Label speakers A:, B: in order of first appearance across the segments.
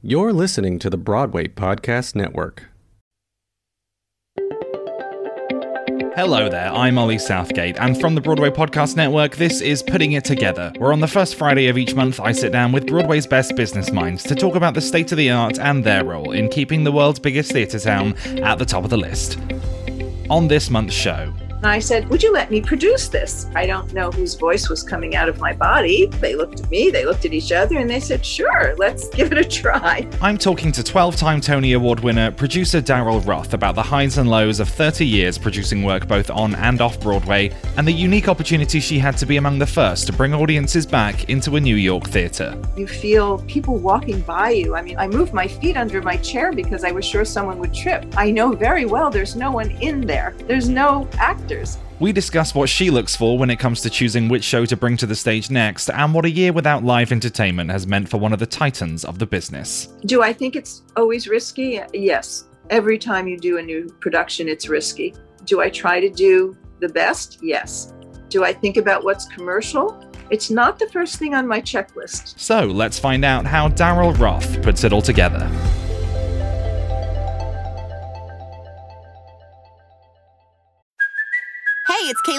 A: You're listening to the Broadway Podcast Network.
B: Hello there, I'm Ollie Southgate, and from the Broadway Podcast Network, this is Putting It Together, where on the first Friday of each month I sit down with Broadway's best business minds to talk about the state of the art and their role in keeping the world's biggest theatre town at the top of the list. On this month's show,
C: and I said, Would you let me produce this? I don't know whose voice was coming out of my body. They looked at me, they looked at each other, and they said, Sure, let's give it a try.
B: I'm talking to 12 time Tony Award winner producer Daryl Roth about the highs and lows of 30 years producing work both on and off Broadway, and the unique opportunity she had to be among the first to bring audiences back into a New York theatre.
C: You feel people walking by you. I mean, I moved my feet under my chair because I was sure someone would trip. I know very well there's no one in there, there's no actor actors.
B: We discuss what she looks for when it comes to choosing which show to bring to the stage next, and what a year without live entertainment has meant for one of the titans of the business.
C: Do I think it's always risky? Yes. Every time you do a new production, it's risky. Do I try to do the best? Yes. Do I think about what's commercial? It's not the first thing on my checklist.
B: So let's find out how Daryl Roth puts it all together.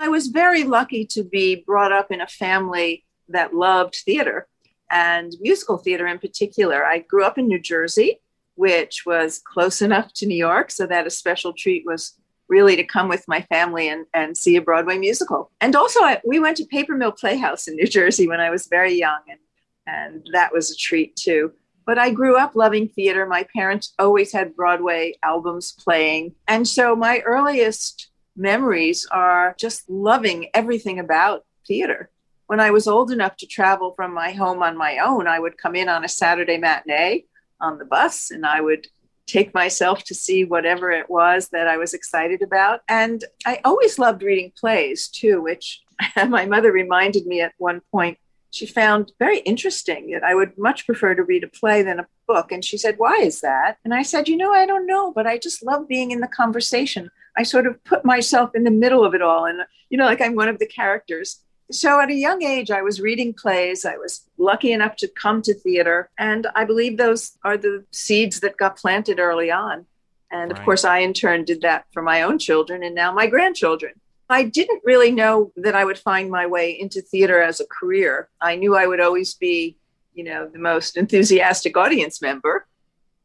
C: I was very lucky to be brought up in a family that loved theater and musical theater in particular. I grew up in New Jersey, which was close enough to New York, so that a special treat was really to come with my family and, and see a Broadway musical. And also, I, we went to Paper Mill Playhouse in New Jersey when I was very young, and, and that was a treat too. But I grew up loving theater. My parents always had Broadway albums playing. And so my earliest memories are just loving everything about theater. When I was old enough to travel from my home on my own, I would come in on a Saturday matinee on the bus and I would take myself to see whatever it was that I was excited about. And I always loved reading plays too, which my mother reminded me at one point she found very interesting that I would much prefer to read a play than a book. And she said, Why is that? And I said, You know, I don't know, but I just love being in the conversation. I sort of put myself in the middle of it all. And, you know, like I'm one of the characters. So at a young age, I was reading plays. I was lucky enough to come to theater. And I believe those are the seeds that got planted early on. And right. of course, I in turn did that for my own children and now my grandchildren. I didn't really know that I would find my way into theater as a career. I knew I would always be, you know, the most enthusiastic audience member.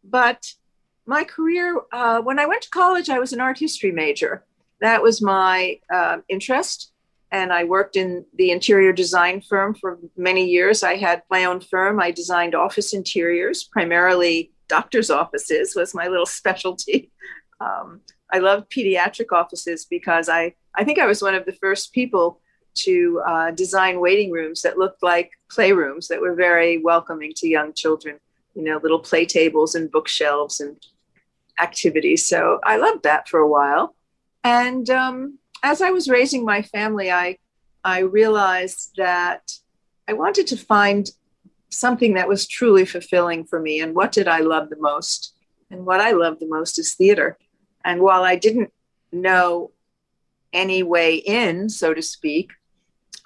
C: But my career, uh, when I went to college, I was an art history major. That was my uh, interest. And I worked in the interior design firm for many years. I had my own firm. I designed office interiors, primarily doctor's offices, was my little specialty. Um, I loved pediatric offices because I, I think I was one of the first people to uh, design waiting rooms that looked like playrooms that were very welcoming to young children you know, little play tables and bookshelves and activities. So I loved that for a while. And um, as I was raising my family, I I realized that I wanted to find something that was truly fulfilling for me. And what did I love the most? And what I love the most is theater. And while I didn't know any way in, so to speak,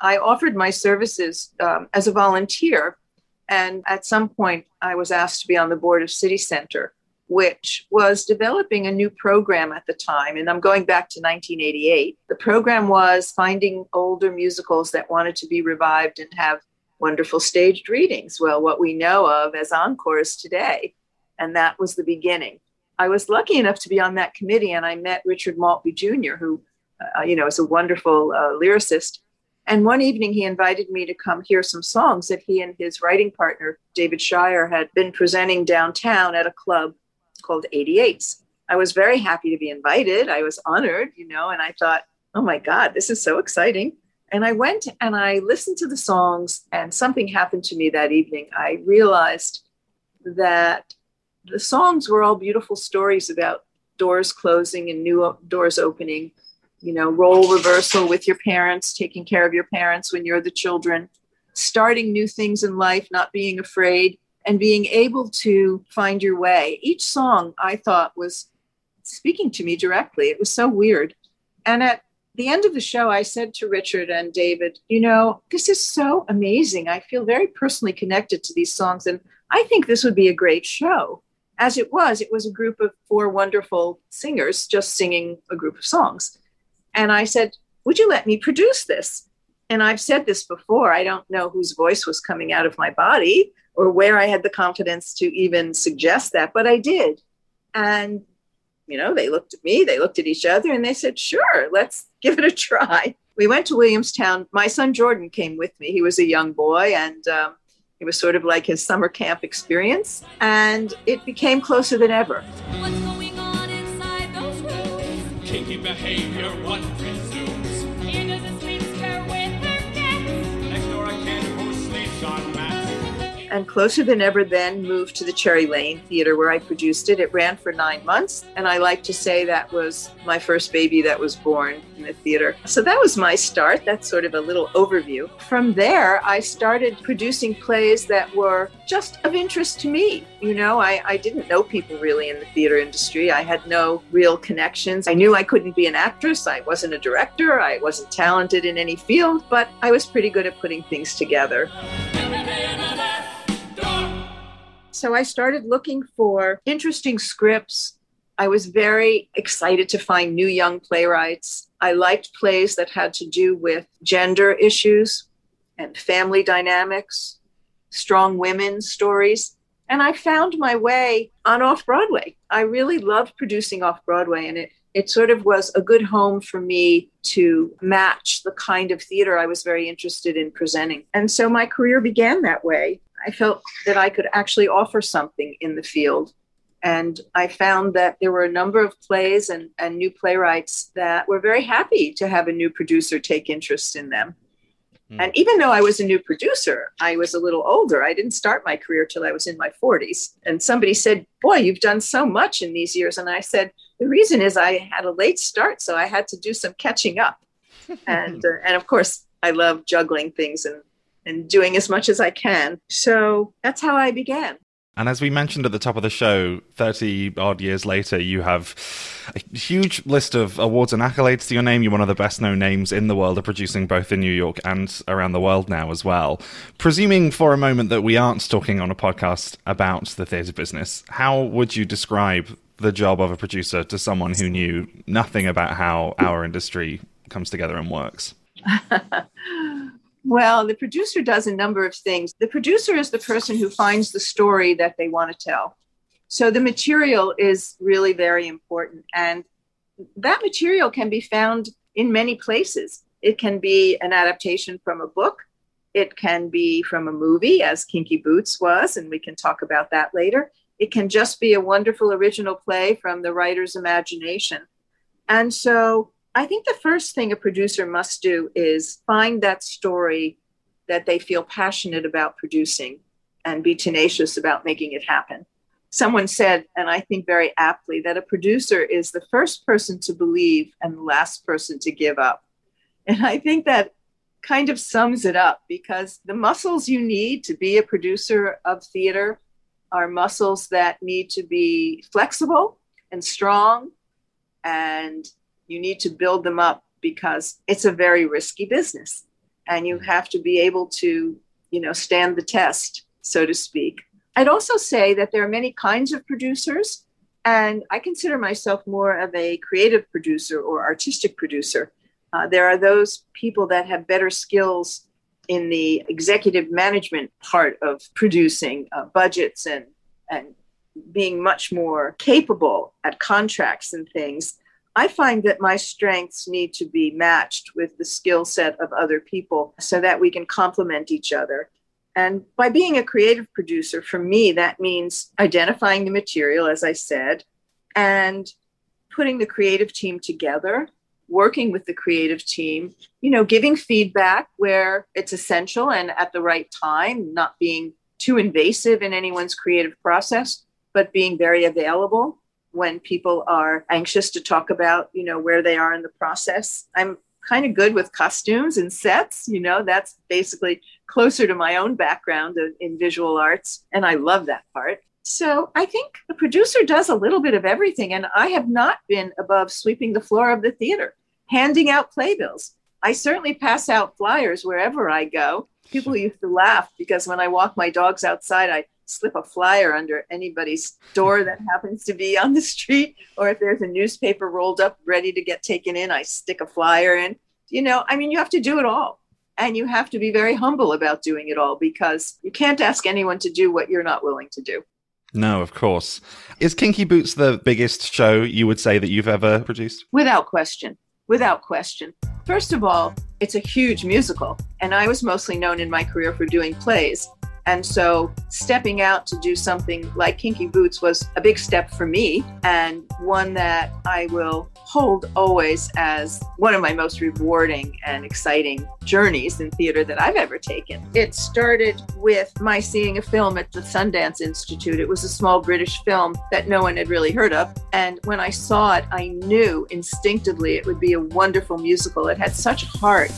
C: I offered my services um, as a volunteer. And at some point, I was asked to be on the board of City Center which was developing a new program at the time. And I'm going back to 1988. The program was finding older musicals that wanted to be revived and have wonderful staged readings. Well, what we know of as encores today. And that was the beginning. I was lucky enough to be on that committee, and I met Richard Maltby Jr., who, uh, you know, is a wonderful uh, lyricist. And one evening, he invited me to come hear some songs that he and his writing partner, David Shire, had been presenting downtown at a club called 88s. I was very happy to be invited. I was honored, you know, and I thought, oh my God, this is so exciting. And I went and I listened to the songs, and something happened to me that evening. I realized that the songs were all beautiful stories about doors closing and new doors opening, you know, role reversal with your parents, taking care of your parents when you're the children, starting new things in life, not being afraid, and being able to find your way. Each song I thought was speaking to me directly. It was so weird. And at the end of the show, I said to Richard and David, you know, this is so amazing. I feel very personally connected to these songs, and I think this would be a great show. As it was, it was a group of four wonderful singers just singing a group of songs. And I said, Would you let me produce this? And I've said this before. I don't know whose voice was coming out of my body or where I had the confidence to even suggest that, but I did. And you know, they looked at me, they looked at each other, and they said, sure, let's give it a try. We went to Williamstown. My son Jordan came with me. He was a young boy, and um, it was sort of like his summer camp experience. And it became closer than ever. Kinky behavior, one and Closer Than Ever then moved to the Cherry Lane Theater where I produced it. It ran for nine months, and I like to say that was my first baby that was born in the theater. So that was my start. That's sort of a little overview. From there, I started producing plays that were just of interest to me. You know, I, I didn't know people really in the theater industry, I had no real connections. I knew I couldn't be an actress, I wasn't a director, I wasn't talented in any field, but I was pretty good at putting things together. So I started looking for interesting scripts. I was very excited to find new young playwrights. I liked plays that had to do with gender issues and family dynamics, strong women stories. And I found my way on off Broadway. I really loved producing off Broadway, and it, it sort of was a good home for me to match the kind of theater I was very interested in presenting. And so my career began that way. I felt that I could actually offer something in the field. And I found that there were a number of plays and, and new playwrights that were very happy to have a new producer take interest in them. Mm. And even though I was a new producer, I was a little older. I didn't start my career till I was in my 40s. And somebody said, Boy, you've done so much in these years. And I said, The reason is I had a late start, so I had to do some catching up. and, uh, and of course, I love juggling things and and doing as much as I can. So that's how I began.
B: And as we mentioned at the top of the show, 30 odd years later, you have a huge list of awards and accolades to your name. You're one of the best known names in the world of producing, both in New York and around the world now as well. Presuming for a moment that we aren't talking on a podcast about the theatre business, how would you describe the job of a producer to someone who knew nothing about how our industry comes together and works?
C: Well, the producer does a number of things. The producer is the person who finds the story that they want to tell. So the material is really very important. And that material can be found in many places. It can be an adaptation from a book, it can be from a movie, as Kinky Boots was, and we can talk about that later. It can just be a wonderful original play from the writer's imagination. And so I think the first thing a producer must do is find that story that they feel passionate about producing and be tenacious about making it happen. Someone said, and I think very aptly, that a producer is the first person to believe and the last person to give up. And I think that kind of sums it up because the muscles you need to be a producer of theater are muscles that need to be flexible and strong and you need to build them up because it's a very risky business and you have to be able to you know stand the test so to speak. I'd also say that there are many kinds of producers and i consider myself more of a creative producer or artistic producer. Uh, there are those people that have better skills in the executive management part of producing uh, budgets and and being much more capable at contracts and things I find that my strengths need to be matched with the skill set of other people so that we can complement each other. And by being a creative producer, for me, that means identifying the material, as I said, and putting the creative team together, working with the creative team, you know, giving feedback where it's essential and at the right time, not being too invasive in anyone's creative process, but being very available when people are anxious to talk about, you know, where they are in the process. I'm kind of good with costumes and sets, you know, that's basically closer to my own background in visual arts. And I love that part. So I think the producer does a little bit of everything. And I have not been above sweeping the floor of the theater, handing out playbills. I certainly pass out flyers wherever I go. People used to laugh because when I walk my dogs outside, I slip a flyer under anybody's door that happens to be on the street. Or if there's a newspaper rolled up ready to get taken in, I stick a flyer in. You know, I mean, you have to do it all. And you have to be very humble about doing it all because you can't ask anyone to do what you're not willing to do.
B: No, of course. Is Kinky Boots the biggest show you would say that you've ever produced?
C: Without question. Without question. First of all, it's a huge musical. And I was mostly known in my career for doing plays. And so stepping out to do something like Kinky Boots was a big step for me and one that I will hold always as one of my most rewarding and exciting journeys in theater that I've ever taken. It started with my seeing a film at the Sundance Institute. It was a small British film that no one had really heard of. And when I saw it, I knew instinctively it would be a wonderful musical. It had such heart.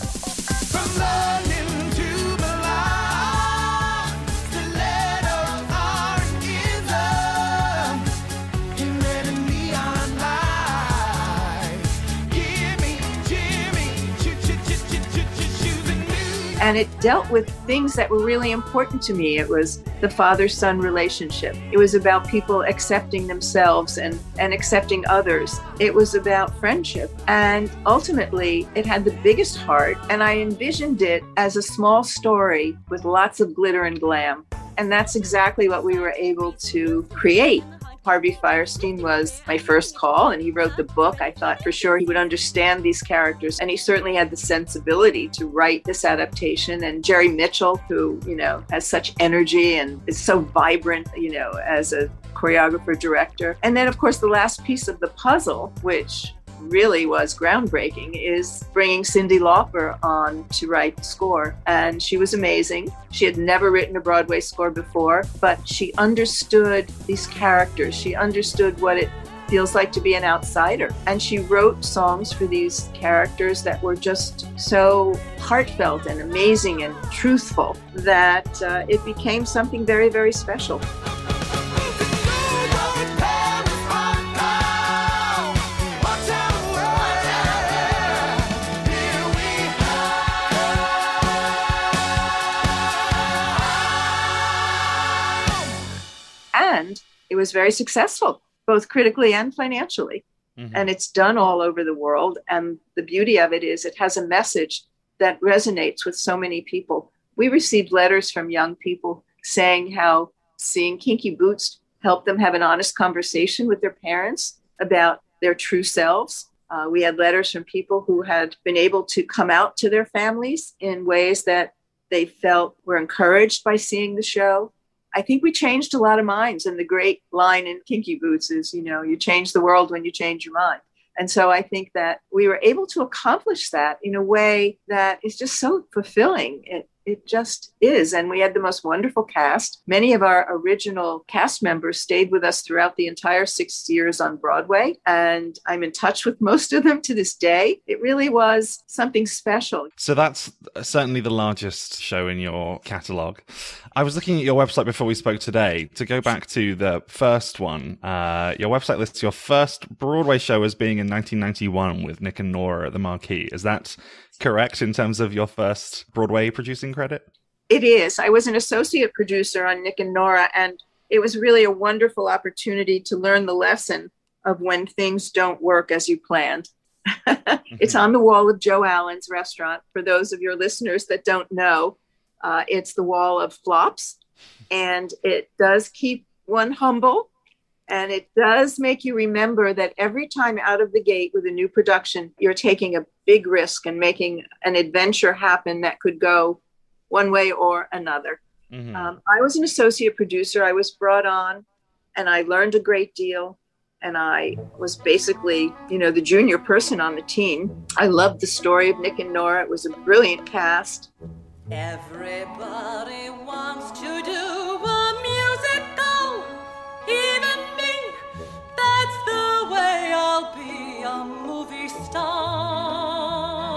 C: And it dealt with things that were really important to me. It was the father son relationship, it was about people accepting themselves and, and accepting others, it was about friendship. And ultimately, it had the biggest heart, and I envisioned it as a small story with lots of glitter and glam. And that's exactly what we were able to create Harvey Fierstein was my first call, and he wrote the book. I thought for sure he would understand these characters, and he certainly had the sensibility to write this adaptation. And Jerry Mitchell, who, you know, has such energy and is so vibrant, you know, as a choreographer director. And then, of course, the last piece of the puzzle, which really was groundbreaking is bringing Cyndi Lauper on to write the score. And she was amazing. She had never written a Broadway score before, but she understood these characters. She understood what it feels like to be an outsider. And she wrote songs for these characters that were just so heartfelt and amazing and truthful that uh, it became something very, very special. It was very successful, both critically and financially. Mm-hmm. And it's done all over the world. And the beauty of it is it has a message that resonates with so many people. We received letters from young people saying how seeing Kinky Boots helped them have an honest conversation with their parents about their true selves. Uh, we had letters from people who had been able to come out to their families in ways that they felt were encouraged by seeing the show. I think we changed a lot of minds. And the great line in Kinky Boots is, you know, you change the world when you change your mind. And so I think that we were able to accomplish that in a way that is just so fulfilling. It, it just is. And we had the most wonderful cast. Many of our original cast members stayed with us throughout the entire six years on Broadway. And I'm in touch with most of them to this day. It really was something special.
B: So that's certainly the largest show in your catalogue. I was looking at your website before we spoke today. To go back to the first one, uh, your website lists your first Broadway show as being in 1991 with Nick and Nora at the Marquis. Is that correct in terms of your first Broadway producing credit?
C: It is. I was an associate producer on Nick and Nora, and it was really a wonderful opportunity to learn the lesson of when things don't work as you planned. it's on the wall of Joe Allen's restaurant. For those of your listeners that don't know, uh, it's the wall of flops, and it does keep one humble and it does make you remember that every time out of the gate with a new production, you're taking a big risk and making an adventure happen that could go one way or another. Mm-hmm. Um, I was an associate producer. I was brought on and I learned a great deal. And I was basically, you know, the junior person on the team. I loved the story of Nick and Nora. It was a brilliant cast. Everybody wants to do star.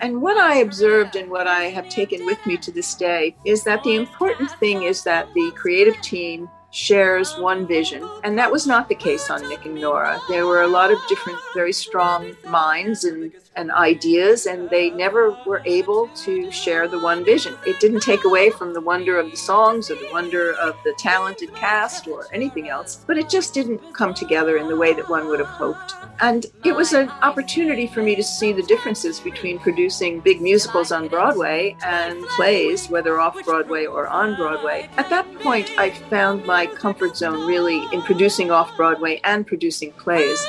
C: And what I observed and what I have taken with me to this day is that the important thing is that the creative team shares one vision. And that was not the case on Nick and Nora. There were a lot of different, very strong minds and and ideas, and they never were able to share the one vision. It didn't take away from the wonder of the songs or the wonder of the talented cast or anything else, but it just didn't come together in the way that one would have hoped. And it was an opportunity for me to see the differences between producing big musicals on Broadway and plays, whether off Broadway or on Broadway. At that point, I found my comfort zone really in producing off Broadway and producing plays.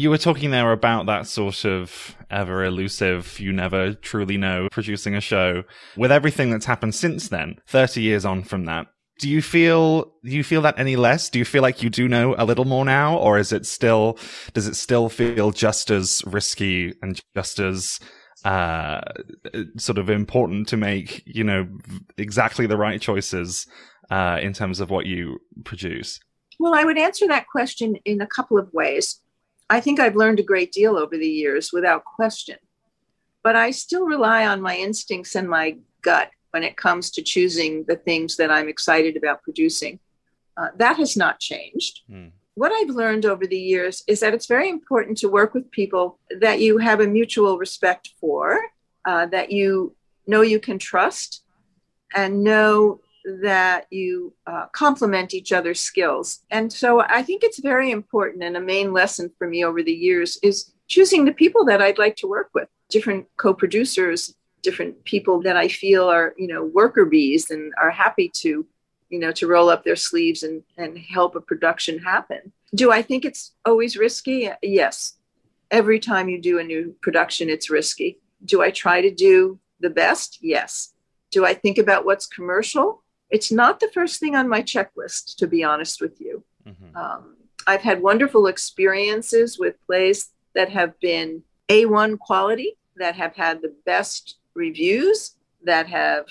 B: You were talking there about that sort of ever elusive, you never truly know producing a show. With everything that's happened since then, 30 years on from that, do you feel do you feel that any less? Do you feel like you do know a little more now, or is it still does it still feel just as risky and just as uh, sort of important to make you know exactly the right choices uh, in terms of what you produce?
C: Well, I would answer that question in a couple of ways. I think I've learned a great deal over the years without question, but I still rely on my instincts and my gut when it comes to choosing the things that I'm excited about producing. Uh, that has not changed. Mm. What I've learned over the years is that it's very important to work with people that you have a mutual respect for, uh, that you know you can trust, and know that you uh, complement each other's skills. And so I think it's very important. And a main lesson for me over the years is choosing the people that I'd like to work with, different co producers, different people that I feel are, you know, worker bees and are happy to, you know, to roll up their sleeves and, and help a production happen. Do I think it's always risky? Yes. Every time you do a new production, it's risky. Do I try to do the best? Yes. Do I think about what's commercial? It's not the first thing on my checklist, to be honest with you. Mm-hmm. Um, I've had wonderful experiences with plays that have been A1 quality, that have had the best reviews, that have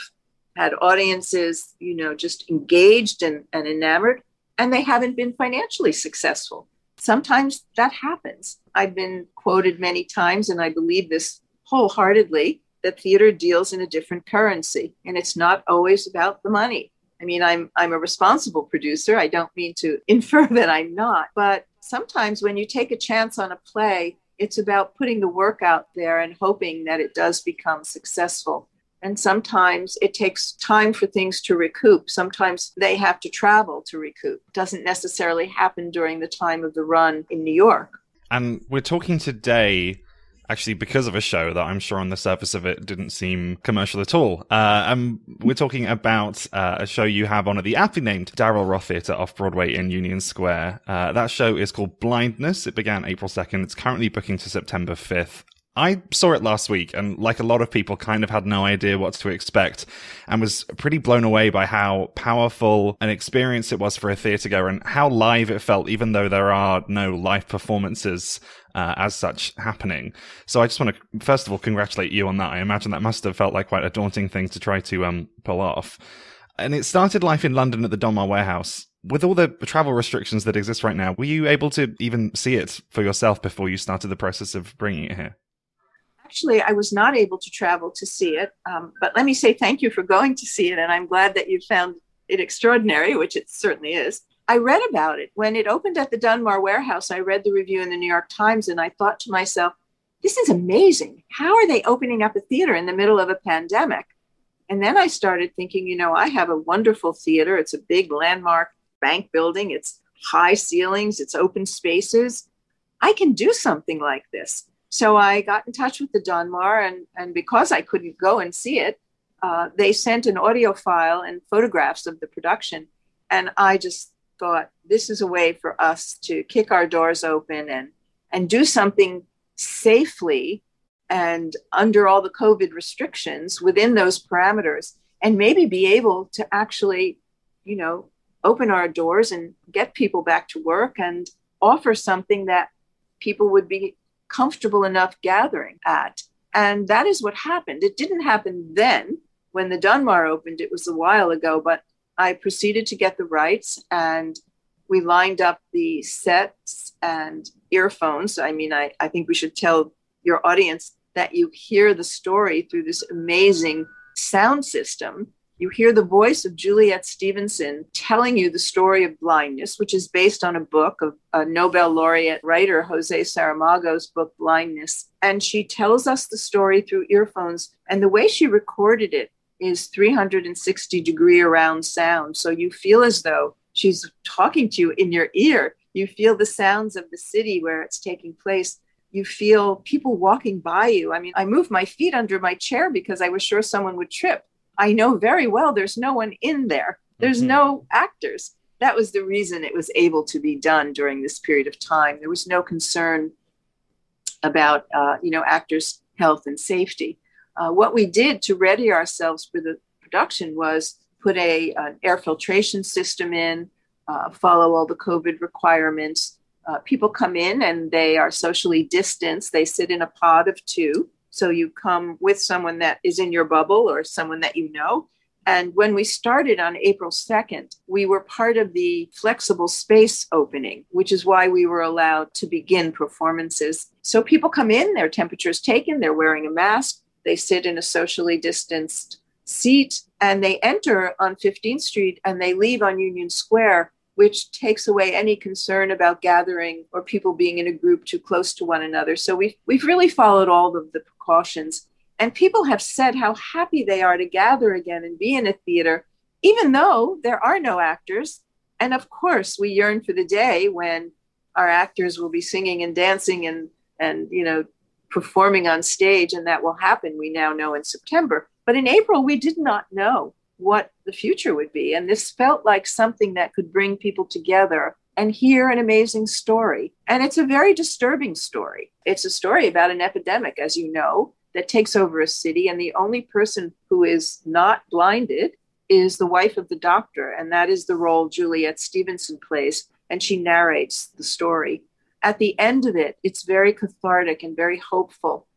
C: had audiences, you know, just engaged and, and enamored, and they haven't been financially successful. Sometimes that happens. I've been quoted many times, and I believe this wholeheartedly that theater deals in a different currency and it's not always about the money. I mean, I'm I'm a responsible producer. I don't mean to infer that I'm not, but sometimes when you take a chance on a play, it's about putting the work out there and hoping that it does become successful. And sometimes it takes time for things to recoup. Sometimes they have to travel to recoup. It doesn't necessarily happen during the time of the run in New York.
B: And we're talking today actually because of a show that I'm sure on the surface of it didn't seem commercial at all. Uh, and we're talking about uh, a show you have on at the aptly named Daryl Roth Theatre off Broadway in Union Square. Uh, that show is called Blindness. It began April 2nd. It's currently booking to September 5th. I saw it last week and like a lot of people kind of had no idea what to expect and was pretty blown away by how powerful an experience it was for a theatre goer and how live it felt even though there are no live performances uh, as such happening. So I just want to first of all congratulate you on that. I imagine that must have felt like quite a daunting thing to try to um, pull off. And it started life in London at the Donmar Warehouse with all the travel restrictions that exist right now, were you able to even see it for yourself before you started the process of bringing it here?
C: Actually, I was not able to travel to see it. Um, but let me say thank you for going to see it. And I'm glad that you found it extraordinary, which it certainly is. I read about it. When it opened at the Donmar Warehouse, I read the review in the New York Times and I thought to myself, this is amazing. How are they opening up a theater in the middle of a pandemic? And then I started thinking, you know, I have a wonderful theater. It's a big landmark bank building, it's high ceilings, it's open spaces. I can do something like this. So I got in touch with the Donmar, and, and because I couldn't go and see it, uh, they sent an audio file and photographs of the production. And I just thought this is a way for us to kick our doors open and, and do something safely and under all the COVID restrictions within those parameters, and maybe be able to actually, you know, open our doors and get people back to work and offer something that people would be comfortable enough gathering at. And that is what happened. It didn't happen then when the Donmar opened, it was a while ago, but I proceeded to get the rights and we lined up the sets and earphones. I mean, I, I think we should tell your audience that you hear the story through this amazing sound system. You hear the voice of Juliet Stevenson telling you the story of blindness, which is based on a book of a Nobel laureate writer, Jose Saramago's book, Blindness. And she tells us the story through earphones. And the way she recorded it is 360 degree around sound. So you feel as though she's talking to you in your ear. You feel the sounds of the city where it's taking place. You feel people walking by you. I mean, I moved my feet under my chair because I was sure someone would trip. I know very well there's no one in there, there's mm-hmm. no actors. That was the reason it was able to be done during this period of time. There was no concern about, uh, you know, actors' health and safety. Uh, what we did to ready ourselves for the production was put a an air filtration system in, uh, follow all the COVID requirements. Uh, people come in and they are socially distanced. They sit in a pod of two. So you come with someone that is in your bubble or someone that you know. And when we started on April 2nd, we were part of the flexible space opening, which is why we were allowed to begin performances. So people come in, their temperature is taken, they're wearing a mask, they sit in a socially distanced seat and they enter on 15th Street and they leave on Union Square, which takes away any concern about gathering or people being in a group too close to one another. So we've, we've really followed all of the precautions. And people have said how happy they are to gather again and be in a theater, even though there are no actors. And of course, we yearn for the day when our actors will be singing and dancing and and you know performing on stage, and that will happen, we now know in September. But in April, we did not know what the future would be. And this felt like something that could bring people together and hear an amazing story. And it's a very disturbing story. It's a story about an epidemic, as you know, that takes over a city. And the only person who is not blinded is the wife of the doctor. And that is the role Juliet Stevenson plays. And she narrates the story at the end of it, it's very cathartic and very hopeful.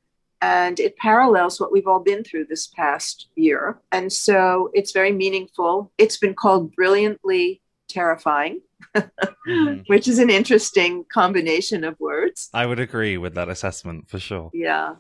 C: And it parallels what we've all been through this past year. And so it's very meaningful. It's been called brilliantly terrifying, mm-hmm. which is an interesting combination of words.
B: I would agree with that assessment for sure.
C: Yeah.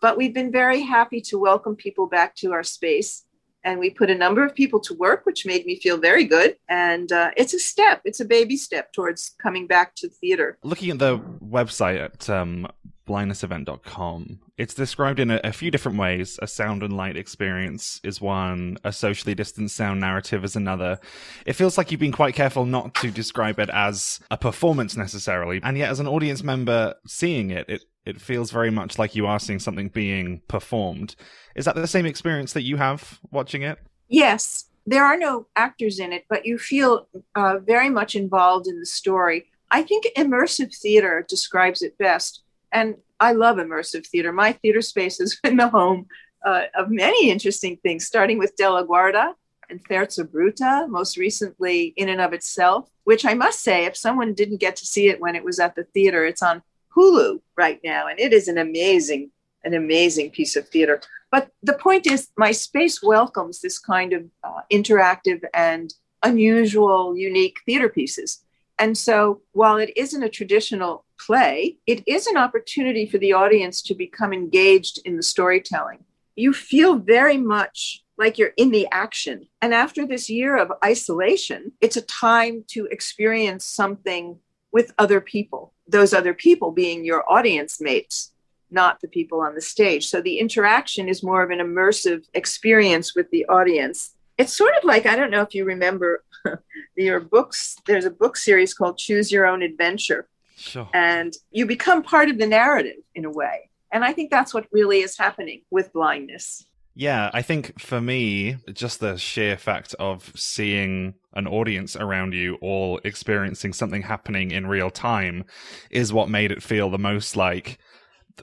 C: But we've been very happy to welcome people back to our space and we put a number of people to work, which made me feel very good. And uh, it's a step, it's a baby step towards coming back to theater.
B: Looking at the website at um, blindnessevent.com, it's described in a, a, few different ways. A sound and light experience is one, a socially distanced sound narrative is another. It feels like you've been quite careful not to describe it as a performance necessarily. And yet, as an audience member seeing it, it it feels very much like you are seeing something being performed. Is that the same experience that you have watching it?
C: Yes. There are no actors in it, but you feel uh, very much involved in the story. I think immersive theater describes it best. And I love immersive theater. My theater space has been the home uh, of many interesting things, starting with De La Guarda and Fuerza Bruta, most recently in and of itself, which I must say, if someone didn't get to see it when it was at the theater, it's on Hulu right now, and it is an amazing, an amazing piece of theater. But the point is, my space welcomes this kind of uh, interactive and unusual, unique theater pieces. And so, while it isn't a traditional play, it is an opportunity for the audience to become engaged in the storytelling. You feel very much like you're in the action. And after this year of isolation, it's a time to experience something with other people those other people being your audience mates, not the people on the stage. So the interaction is more of an immersive experience with the audience. It's sort of like I don't know if you remember your books. There's a book series called Choose Your Own Adventure, sure. and you become part of the narrative in a way. And I think that's what really is happening with blindness.
B: Yeah, I think for me, just the sheer fact of seeing an audience around you all experiencing something happening in real time is what made it feel the most like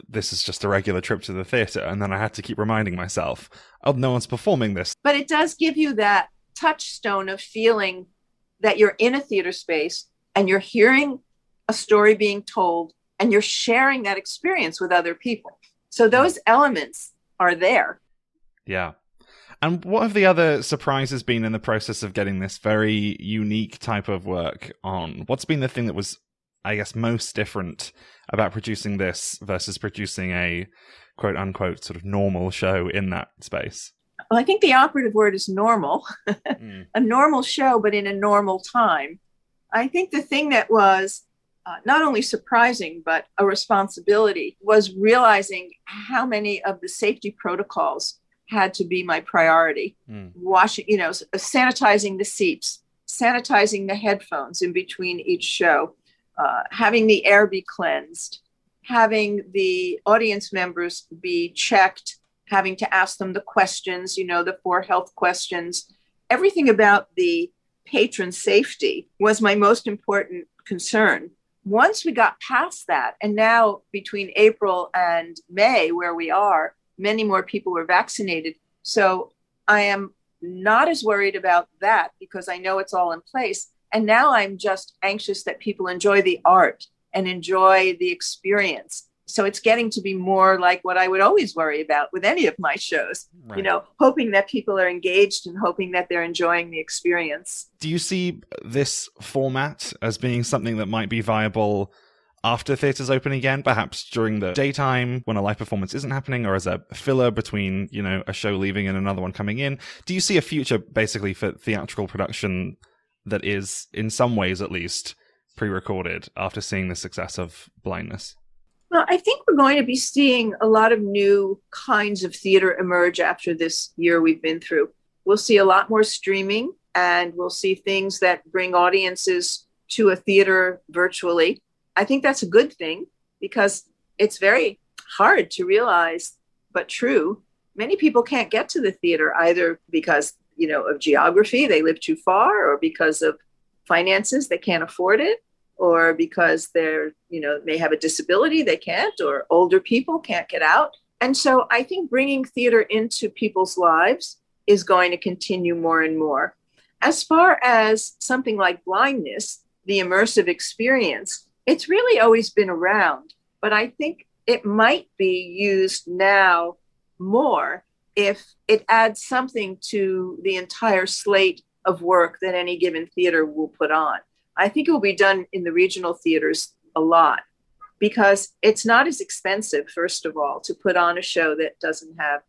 B: this is just a regular trip to the theater. And then I had to keep reminding myself, oh, no one's performing this.
C: But it does give you that touchstone of feeling that you're in a theater space and you're hearing a story being told and you're sharing that experience with other people. So those elements are there.
B: Yeah. And what have the other surprises been in the process of getting this very unique type of work on? What's been the thing that was, I guess, most different about producing this versus producing a quote unquote sort of normal show in that space?
C: Well, I think the operative word is normal, mm. a normal show, but in a normal time. I think the thing that was uh, not only surprising, but a responsibility was realizing how many of the safety protocols had to be my priority. Mm. Washing, you know, sanitizing the seats, sanitizing the headphones in between each show, uh, having the air be cleansed, having the audience members be checked, having to ask them the questions, you know, the four health questions. Everything about the patron safety was my most important concern. Once we got past that, and now between April and May, where we are, many more people were vaccinated. So I am not as worried about that because I know it's all in place. And now I'm just anxious that people enjoy the art and enjoy the experience. So it's getting to be more like what I would always worry about with any of my shows, right. you know, hoping that people are engaged and hoping that they're enjoying the experience.
B: Do you see this format as being something that might be viable after theaters open again, perhaps during the daytime when a live performance isn't happening, or as a filler between, you know, a show leaving and another one coming in? Do you see a future basically for theatrical production that is, in some ways at least, pre recorded after seeing the success of blindness?
C: Well, I think we're going to be seeing a lot of new kinds of theater emerge after this year we've been through. We'll see a lot more streaming and we'll see things that bring audiences to a theater virtually. I think that's a good thing because it's very hard to realize, but true. Many people can't get to the theater either because, you know, of geography, they live too far, or because of finances, they can't afford it, or because they're, you know, may have a disability, they can't, or older people can't get out. And so I think bringing theater into people's lives is going to continue more and more. As far as something like blindness, the immersive experience, it's really always been around, but I think it might be used now more if it adds something to the entire slate of work that any given theater will put on. I think it will be done in the regional theaters a lot because it's not as expensive, first of all, to put on a show that doesn't have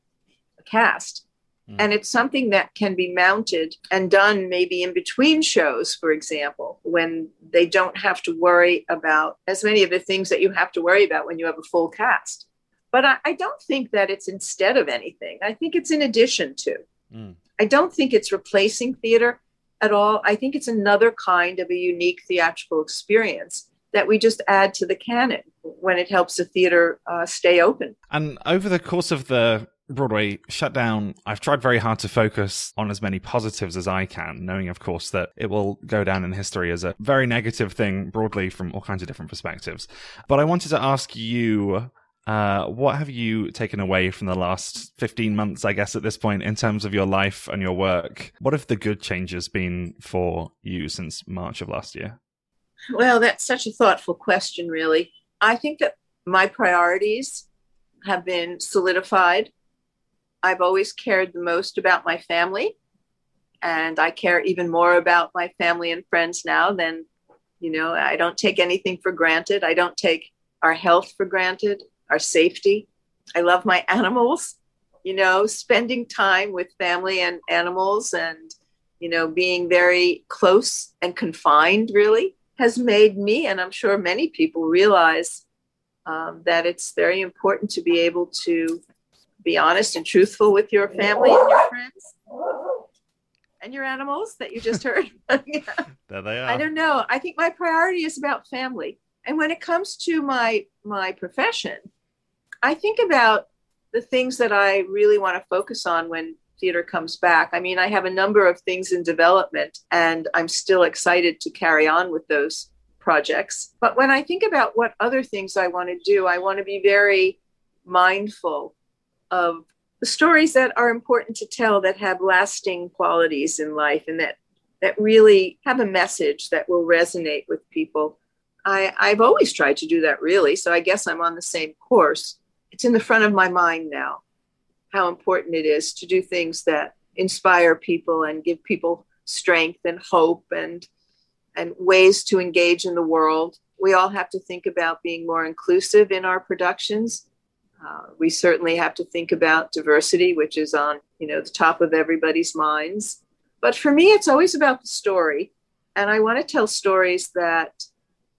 C: a cast. Mm. And it's something that can be mounted and done maybe in between shows, for example, when they don't have to worry about as many of the things that you have to worry about when you have a full cast. But I, I don't think that it's instead of anything. I think it's in addition to. Mm. I don't think it's replacing theater at all. I think it's another kind of a unique theatrical experience that we just add to the canon when it helps the theater uh, stay open.
B: And over the course of the Broadway shutdown, I've tried very hard to focus on as many positives as I can, knowing, of course, that it will go down in history as a very negative thing broadly from all kinds of different perspectives. But I wanted to ask you. Uh, what have you taken away from the last 15 months, I guess, at this point, in terms of your life and your work? What have the good changes been for you since March of last year?
C: Well, that's such a thoughtful question, really. I think that my priorities have been solidified I've always cared the most about my family. And I care even more about my family and friends now than, you know, I don't take anything for granted. I don't take our health for granted, our safety. I love my animals, you know, spending time with family and animals and, you know, being very close and confined really has made me, and I'm sure many people realize um, that it's very important to be able to be honest and truthful with your family and your friends and your animals that you just heard.
B: there they are.
C: I don't know. I think my priority is about family. And when it comes to my my profession, I think about the things that I really want to focus on when theater comes back. I mean, I have a number of things in development and I'm still excited to carry on with those projects. But when I think about what other things I want to do, I want to be very mindful of the stories that are important to tell that have lasting qualities in life and that that really have a message that will resonate with people. I, I've always tried to do that really, so I guess I'm on the same course. It's in the front of my mind now how important it is to do things that inspire people and give people strength and hope and and ways to engage in the world. We all have to think about being more inclusive in our productions. Uh, we certainly have to think about diversity, which is on you know the top of everybody's minds. But for me, it's always about the story, and I want to tell stories that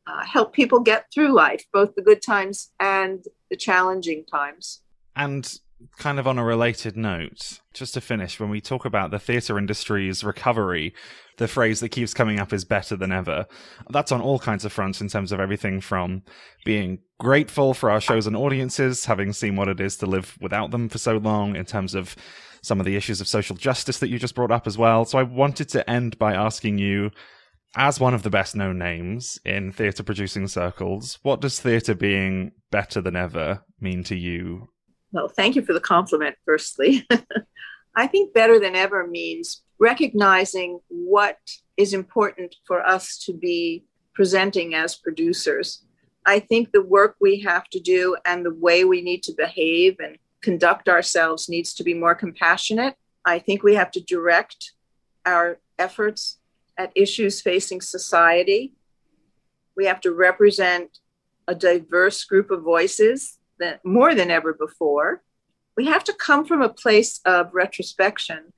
C: uh, help people get through life, both the good times and the challenging times.
B: And kind of on a related note, just to finish, when we talk about the theatre industry's recovery, the phrase that keeps coming up is better than ever. That's on all kinds of fronts in terms of everything from being grateful for our shows and audiences, having seen what it is to live without them for so long, in terms of some of the issues of social justice that you just brought up as well. So I wanted to end by asking you, as one of the best known names in theatre producing circles, what does theatre being better than ever mean to you
C: well, thank you for the compliment, firstly. I think better than ever means recognizing what is important for us to be presenting as producers. I think the work we have to do and the way we need to behave and conduct ourselves needs to be more compassionate. I think we have to direct our efforts at issues facing society. We have to represent a diverse group of voices than more than ever before. We have to come from a place of retrospection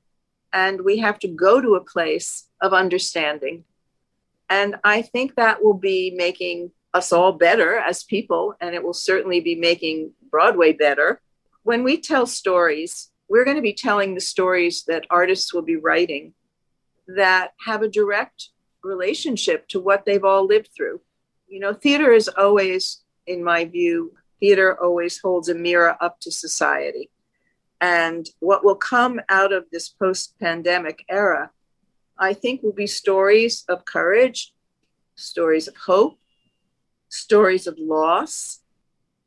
C: and we have to go to a place of understanding. And I think that will be making us all better as people, and it will certainly be making Broadway better. When we tell stories, we're going to be telling the stories that artists will be writing that have a direct relationship to what they've all lived through. You know, theater is always, in my view, theater always holds a mirror up to society. And what will come out of this post pandemic era, I think, will be stories of courage, stories of hope, stories of loss,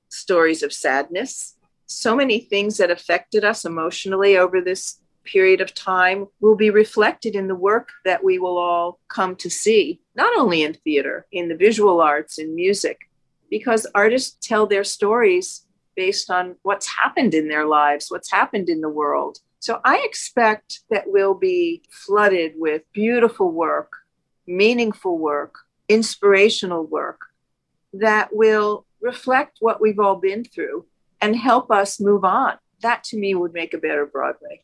C: stories of sadness. So many things that affected us emotionally over this period of time will be reflected in the work that we will all come to see, not only in theater, in the visual arts, in music, because artists tell their stories based on what's happened in their lives, what's happened in the world. So I expect that we'll be flooded with beautiful work, meaningful work, inspirational work that will reflect what we've all been through and help us move on. That to me would make a better Broadway.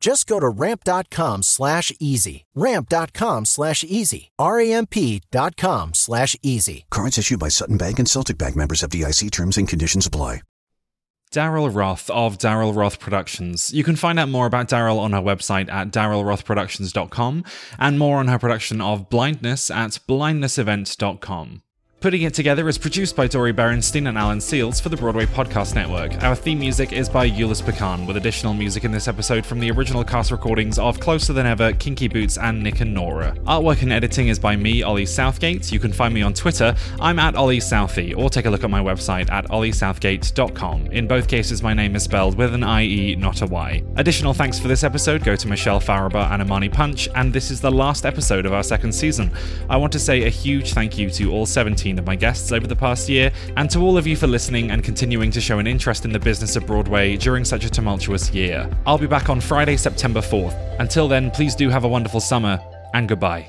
D: Just go to ramp.com slash easy. Ramp.com slash easy. R-A-M-P.com slash easy.
E: Cards issued by Sutton Bank and Celtic Bank members FDIC terms and conditions apply.
B: Daryl Roth of Daryl Roth Productions. You can find out more about Daryl on her website at darylrothproductions.com and more on her production of Blindness at blindnessevent.com. Putting It Together is produced by Dori Berinstein and Alan Seales for the Broadway Podcast Network. Our theme music is by Euless Pecan, with additional music in this episode from the original cast recordings of Closer Than Ever, Kinky Boots, and Nick and Nora. Artwork and editing is by me, Ollie Southgate. You can find me on Twitter. I'm at Ollie Southie, or take a look at my website at olliesouthgate.com. In both cases, my name is spelled with an IE, not a Y. Additional thanks for this episode go to Michelle Faraba and Amani Punch, and this is the last episode of our second season. I want to say a huge thank you to all 17 of my guests over the past year, and to all of you for listening and continuing to show an interest in the business of Broadway during such a tumultuous year. I'll be back on Friday, September 4th. Until then, please do have a wonderful summer, and goodbye.